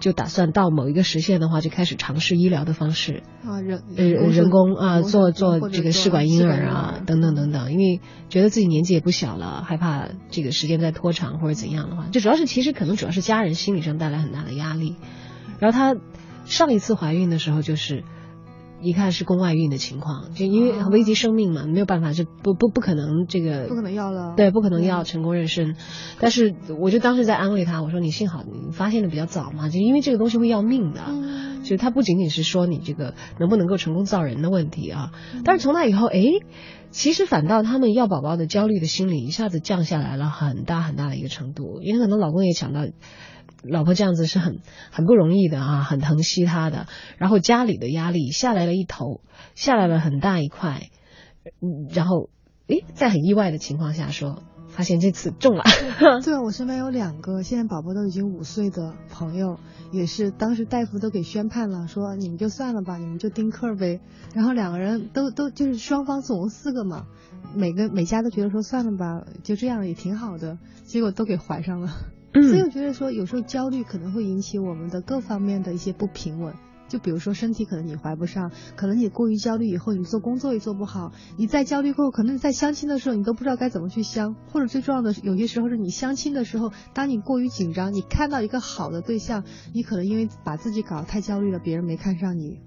就打算到某一个时限的话，就开始尝试医疗的方式，啊人呃，人工啊，做做这个试管婴儿啊，等等等等，因为觉得自己年纪也不小了，害怕这个时间再拖长或者怎样的话，就主要是其实可能主要是家人心理上带来很大的压力。然后她上一次怀孕的时候就是。一看是宫外孕的情况，就因为危及生命嘛，没有办法，是不不不可能这个不可能要了，对，不可能要成功妊娠。但是我就当时在安慰他，我说你幸好你发现的比较早嘛，就因为这个东西会要命的。嗯就是它不仅仅是说你这个能不能够成功造人的问题啊，但是从那以后，哎，其实反倒他们要宝宝的焦虑的心理一下子降下来了很大很大的一个程度，因为很多老公也想到。老婆这样子是很很不容易的啊，很疼惜她的，然后家里的压力下来了一头，下来了很大一块，嗯，然后诶，在很意外的情况下说，发现这次中了，对啊，我身边有两个现在宝宝都已经五岁的朋友，也是当时大夫都给宣判了，说你们就算了吧，你们就丁克呗。然后两个人都都就是双方总共四个嘛，每个每家都觉得说算了吧，就这样也挺好的，结果都给怀上了。所以我觉得说，有时候焦虑可能会引起我们的各方面的一些不平稳。就比如说身体可能你怀不上，可能你过于焦虑以后，你做工作也做不好。你在焦虑后，可能你在相亲的时候，你都不知道该怎么去相，或者最重要的，有些时候是你相亲的时候，当你过于紧张，你看到一个好的对象，你可能因为把自己搞得太焦虑了，别人没看上你。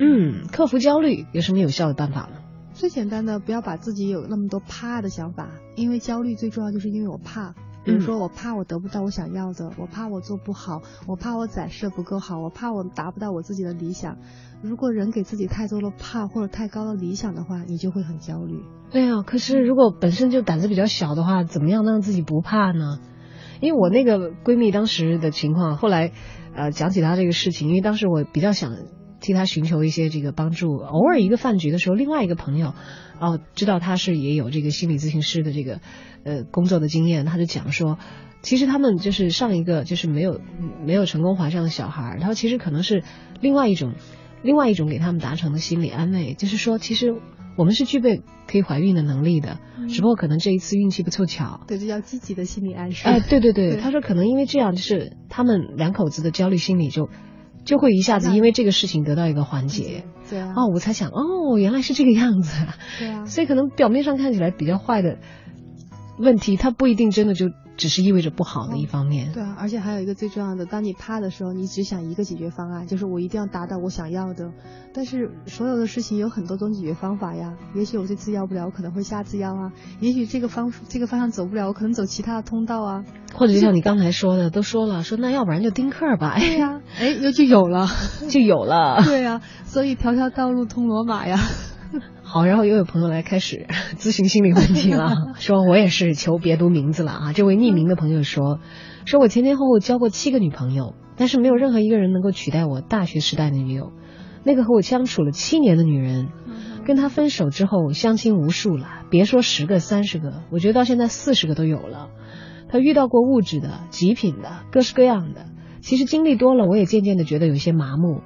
嗯，克服焦虑有什么有效的办法吗？最简单的，不要把自己有那么多怕的想法，因为焦虑最重要就是因为我怕。比如说，我怕我得不到我想要的，我怕我做不好，我怕我展示不够好，我怕我达不到我自己的理想。如果人给自己太多的怕或者太高的理想的话，你就会很焦虑。对啊，可是如果本身就胆子比较小的话，怎么样让自己不怕呢？因为我那个闺蜜当时的情况，后来呃讲起她这个事情，因为当时我比较想替他寻求一些这个帮助。偶尔一个饭局的时候，另外一个朋友哦知道他是也有这个心理咨询师的这个呃工作的经验，他就讲说，其实他们就是上一个就是没有没有成功怀上的小孩，他说其实可能是另外一种另外一种给他们达成的心理安慰，就是说其实我们是具备可以怀孕的能力的，只不过可能这一次运气不凑巧。对，这叫积极的心理暗示。哎，对对对，对他说可能因为这样，就是他们两口子的焦虑心理就就会一下子因为这个事情得到一个缓解。对啊，哦，我才想，哦，原来是这个样子啊。对啊，所以可能表面上看起来比较坏的问题，它不一定真的就只是意味着不好的一方面。对啊，而且还有一个最重要的，当你怕的时候，你只想一个解决方案，就是我一定要达到我想要的。但是所有的事情有很多种解决方法呀。也许我这次要不了，我可能会下次要啊。也许这个方这个方向走不了，我可能走其他的通道啊。或者就像你刚才说的，都说了，说那要不然就丁克吧，哎，对呀、哎，又就有了。就有了。对呀、所以条条道路通罗马呀。好，然后又有朋友来开始 咨询心理问题了，说我也是求别读名字了啊。这位匿名的朋友说，说我前前后后交过七个女朋友，但是没有任何一个人能够取代我大学时代的女友。那个和我相处了七年的女人，跟她分手之后，相亲无数了，别说十个、三十个，我觉得到现在四十个都有了。他遇到过物质的、极品的、各式各样的。其实经历多了，我也渐渐的觉得有些麻木。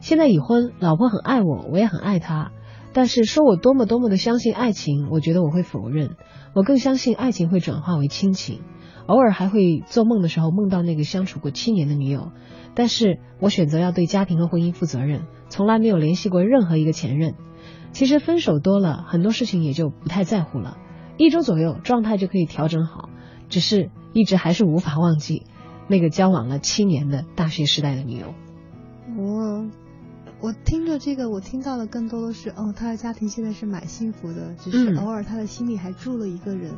现在已婚，老婆很爱我，我也很爱她。但是说我多么多么的相信爱情，我觉得我会否认。我更相信爱情会转化为亲情，偶尔还会做梦的时候梦到那个相处过七年的女友。但是我选择要对家庭和婚姻负责任，从来没有联系过任何一个前任。其实分手多了，很多事情也就不太在乎了，一周左右状态就可以调整好。只是一直还是无法忘记那个交往了七年的大学时代的女友。我我听着这个，我听到的更多的是，哦，他的家庭现在是蛮幸福的，只是嗯偶尔他的心里还住了一个人。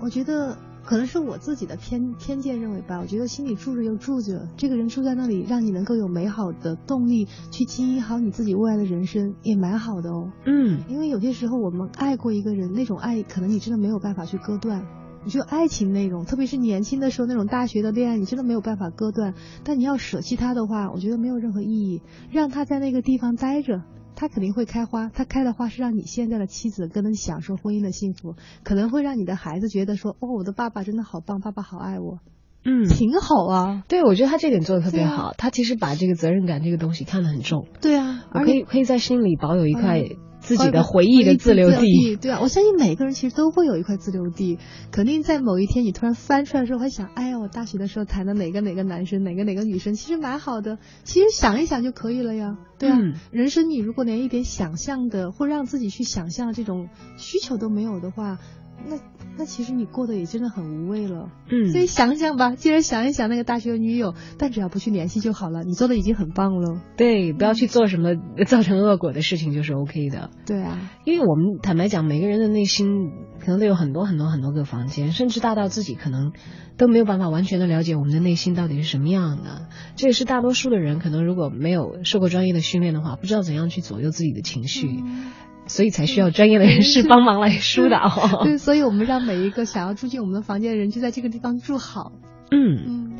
我觉得可能是我自己的偏偏见认为吧，我觉得心里住着又住着，这个人住在那里，让你能够有美好的动力去经营好你自己未来的人生，也蛮好的哦。嗯因为有些时候我们爱过一个人，那种爱可能你真的没有办法去割断。你说爱情那种，特别是年轻的时候那种大学的恋爱，你真的没有办法割断。但你要舍弃他的话，我觉得没有任何意义。让他在那个地方待着，他肯定会开花。他开的花是让你现在的妻子更能享受婚姻的幸福，可能会让你的孩子觉得说，哦，我的爸爸真的好棒，爸爸好爱我，嗯，挺好啊。对，我觉得他这点做的特别好。他其实把这个责任感这个东西看得很重。对啊，我可以可以在心里保有一块自己的回忆的自留地。对啊，我相信每个人其实都会有一块自留地，肯定在某一天你突然翻出来的时候，会想，哎呀，我大学的时候谈的哪个哪个男生，哪个哪个女生，其实蛮好的，其实想一想就可以了呀。对啊，嗯人生你如果连一点想象的或让自己去想象这种需求都没有的话，那那其实你过得也真的很无味了。嗯，所以想想吧，既然想一想那个大学的女友，但只要不去联系就好了，你做的已经很棒了。对，不要去做什么造成恶果的事情，就是 OK 的。对啊，因为我们坦白讲，每个人的内心可能都有很多很多很多个房间，甚至大到自己可能都没有办法完全的了解我们的内心到底是什么样的。这也是大多数的人可能如果没有受过专业的训练的话，不知道怎样去左右自己的情绪，所以才需要专业的人士帮忙来疏导。对，所以我们让每一个想要住进我们的房间的人，就在这个地方住好。嗯，嗯，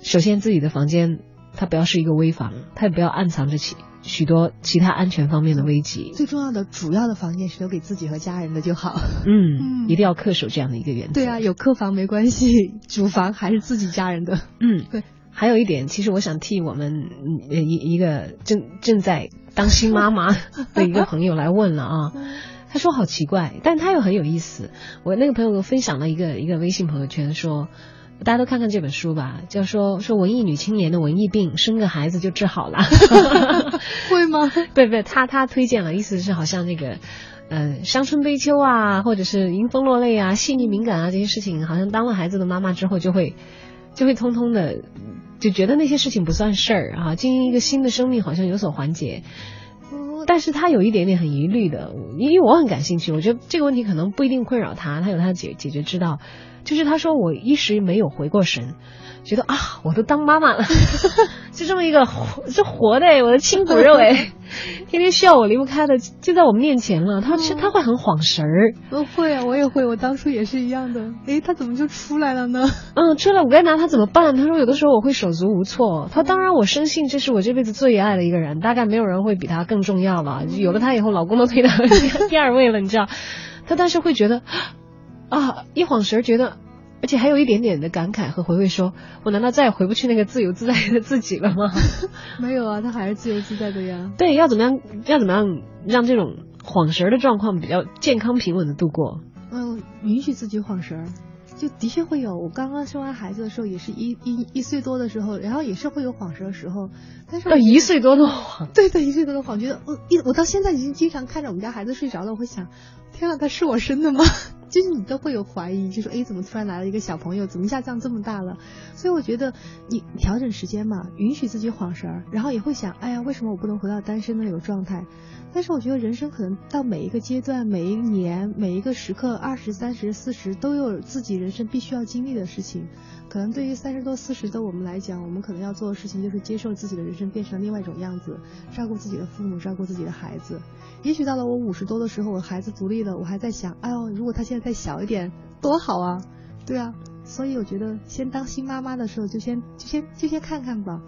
首先自己的房间它不要是一个危房，它也不要暗藏着其许多其他安全方面的危机。最重要的主要的房间是留给自己和家人的就好。嗯，嗯一定要恪守这样的一个原则。对啊，有客房没关系，主房还是自己家人的。嗯，对。还有一点，其实我想替我们一一个正正在当新妈妈的一个朋友来问了啊。他说好奇怪，但他又很有意思。我那个朋友分享了一个一个微信朋友圈说。大家都看看这本书吧，叫说说文艺女青年的文艺病，生个孩子就治好了。会吗？对 对，他他推荐了，意思是好像那个，呃，伤春悲秋啊，或者是迎风落泪啊，细腻敏感啊这些事情，好像当了孩子的妈妈之后就会，就会通通的就觉得那些事情不算事儿啊，经营一个新的生命好像有所缓解。但是他有一点点很疑虑的，因为我很感兴趣，我觉得这个问题可能不一定困扰他，他有他的解解决之道。就是他说我一时没有回过神，觉得啊，我都当妈妈了，就这么一个活，这活的哎，我的亲骨肉哎，天天需要我离不开的就在我们面前了。他是他会很晃神儿，我会啊，我也会，我当初也是一样的。诶，他怎么就出来了呢？嗯，出来我该拿他怎么办？他说有的时候我会手足无措。他当然我深信这是我这辈子最爱的一个人，大概没有人会比他更重要了。有了他以后，老公都推到第二位了，你知道？他但是会觉得啊，一晃神儿觉得。而且还有一点点的感慨和回味说，我难道再也回不去那个自由自在的自己了吗？没有啊，他还是自由自在的呀。对，要怎么样？要怎么样让这种晃神儿的状况比较健康平稳的度过？嗯，允许自己晃神儿。就的确会有，我刚刚生完孩子的时候，也是一一一岁多的时候，然后也是会有晃神的时候，但是到一岁多的晃，对对，一岁多的晃，觉得我一我到现在已经经常看着我们家孩子睡着了，我会想，天啊，他是我生的吗？就是你都会有怀疑，就说哎，怎么突然来了一个小朋友，怎么一下降这么大了？所以我觉得你调整时间嘛，允许自己晃神儿，然后也会想，哎呀，为什么我不能回到单身的那种状态？但是我觉得人生可能到每一个阶段、每一年、每一个时刻，二十三十、四十，都有自己人生必须要经历的事情。可能对于三十多、四十的我们来讲，我们可能要做的事情就是接受自己的人生变成另外一种样子，照顾自己的父母，照顾自己的孩子。也许到了我五十多的时候，我孩子独立了，我还在想，哎呦，如果他现在再小一点，多好啊！对啊，所以我觉得先当新妈妈的时候，就先就先就先看看吧。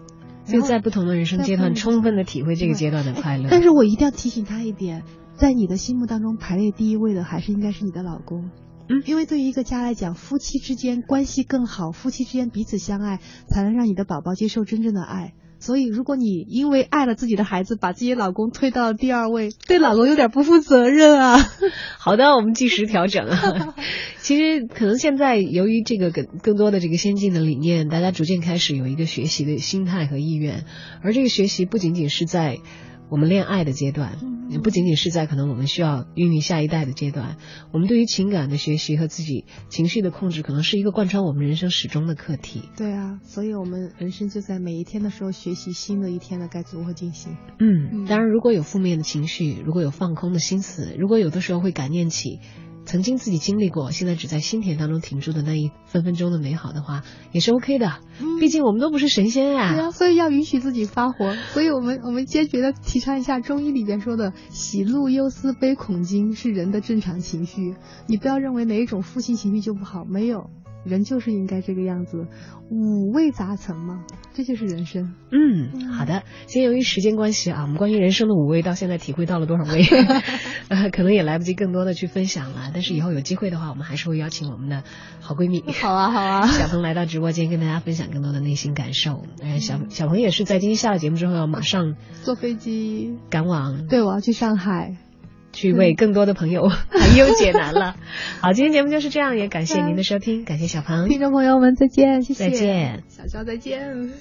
就在不同的人生阶段，充分的体会这个阶段的快乐。但是我一定要提醒他一点，在你的心目当中排列第一位的还是应该是你的老公。嗯，因为对于一个家来讲，夫妻之间关系更好，夫妻之间彼此相爱，才能让你的宝宝接受真正的爱。所以，如果你因为爱了自己的孩子，把自己老公推到了第二位，对老公有点不负责任啊。好的，我们计时调整啊。其实，可能现在由于这个更更多的这个先进的理念，大家逐渐开始有一个学习的心态和意愿，而这个学习不仅仅是在我们恋爱的阶段，也不仅仅是在可能我们需要孕育下一代的阶段，我们对于情感的学习和自己情绪的控制，可能是一个贯穿我们人生始终的课题。对啊，所以我们人生就在每一天的时候学习新的一天的该如何进行。嗯，当然，如果有负面的情绪，如果有放空的心思，如果有的时候会感念起。曾经自己经历过，现在只在心田当中停住的那一分分钟的美好的话，也是 OK 的。嗯毕竟我们都不是神仙呀、对啊，所以要允许自己发火。所以我们我们坚决的提倡一下中医里边说的喜怒忧思悲恐惊是人的正常情绪。你不要认为哪一种负性情绪就不好，没有，人就是应该这个样子，五味杂陈嘛，这就是人生。嗯，好的。今天由于时间关系啊，我们关于人生的五味到现在体会到了多少味 呃，可能也来不及更多的去分享了。但是以后有机会的话，我们还是会邀请我们的好闺蜜，好啊，好啊，小鹏来到直播间跟大家分享更多的内心感受。呃，小小鹏也是在今天下了节目之后要马上坐飞机赶往，对，我要去上海。去为更多的朋友 排忧解难了。好，今天节目就是这样，也感谢您的收听，感谢小鹏，听众朋友们再见，谢谢，再见，小肖再见。